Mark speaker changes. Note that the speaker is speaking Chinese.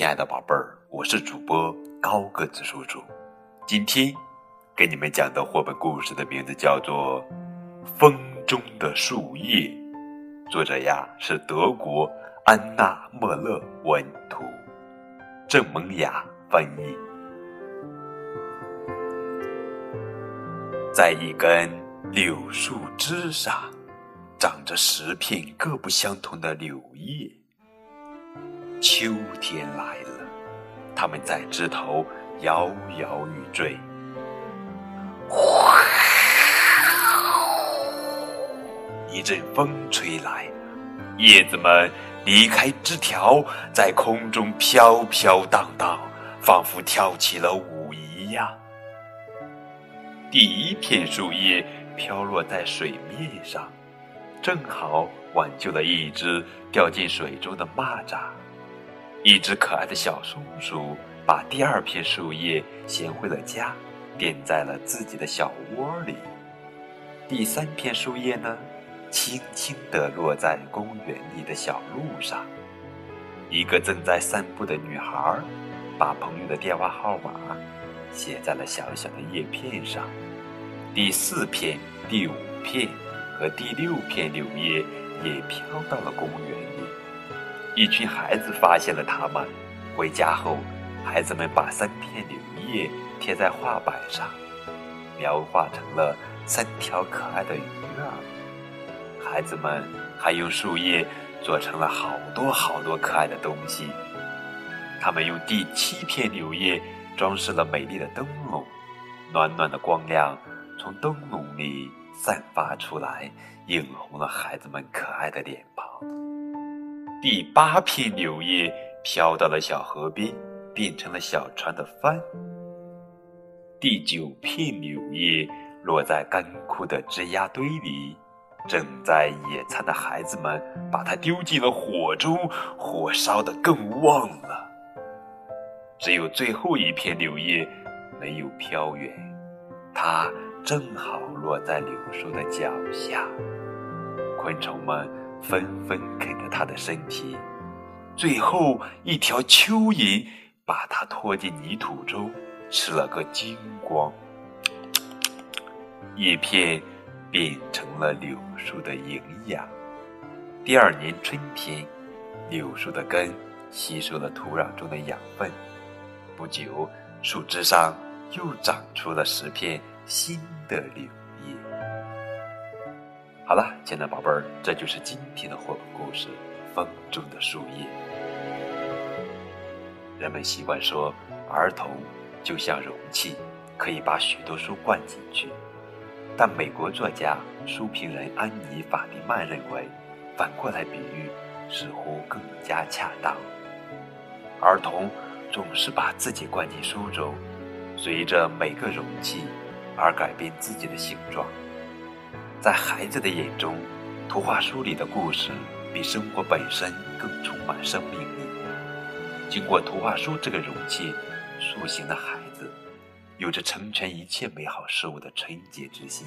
Speaker 1: 亲爱的宝贝儿，我是主播高个子叔叔。今天给你们讲的绘本故事的名字叫做《风中的树叶》，作者呀是德国安娜·莫勒文图，郑萌雅翻译。在一根柳树枝上，长着十片各不相同的柳叶。秋天来了，它们在枝头摇摇欲坠。一阵风吹来，叶子们离开枝条，在空中飘飘荡荡，仿佛跳起了舞一样。第一片树叶飘落在水面上，正好挽救了一只掉进水中的蚂蚱。一只可爱的小松鼠把第二片树叶衔回了家，垫在了自己的小窝里。第三片树叶呢，轻轻地落在公园里的小路上。一个正在散步的女孩，把朋友的电话号码。写在了小小的叶片上。第四片、第五片和第六片柳叶也飘到了公园里。一群孩子发现了它们。回家后，孩子们把三片柳叶贴在画板上，描画成了三条可爱的鱼儿。孩子们还用树叶做成了好多好多可爱的东西。他们用第七片柳叶。装饰了美丽的灯笼，暖暖的光亮从灯笼里散发出来，映红了孩子们可爱的脸。第八片柳叶飘到了小河边，变成了小船的帆。第九片柳叶落在干枯的枝桠堆里，正在野餐的孩子们把它丢进了火中，火烧得更旺了。只有最后一片柳叶没有飘远，它正好落在柳树的脚下。昆虫们纷纷啃着它的身体，最后一条蚯蚓把它拖进泥土中，吃了个精光。叶片变成了柳树的营养。第二年春天，柳树的根吸收了土壤中的养分。不久，树枝上又长出了十片新的柳。好了，亲爱的宝贝儿，这就是今天的绘本故事《风中的树叶》。人们习惯说，儿童就像容器，可以把许多书灌进去。但美国作家、书评人安妮·法蒂曼认为，反过来比喻似乎更加恰当。儿童。总是把自己灌进书中，随着每个容器而改变自己的形状。在孩子的眼中，图画书里的故事比生活本身更充满生命力。经过图画书这个容器塑形的孩子，有着成全一切美好事物的纯洁之心。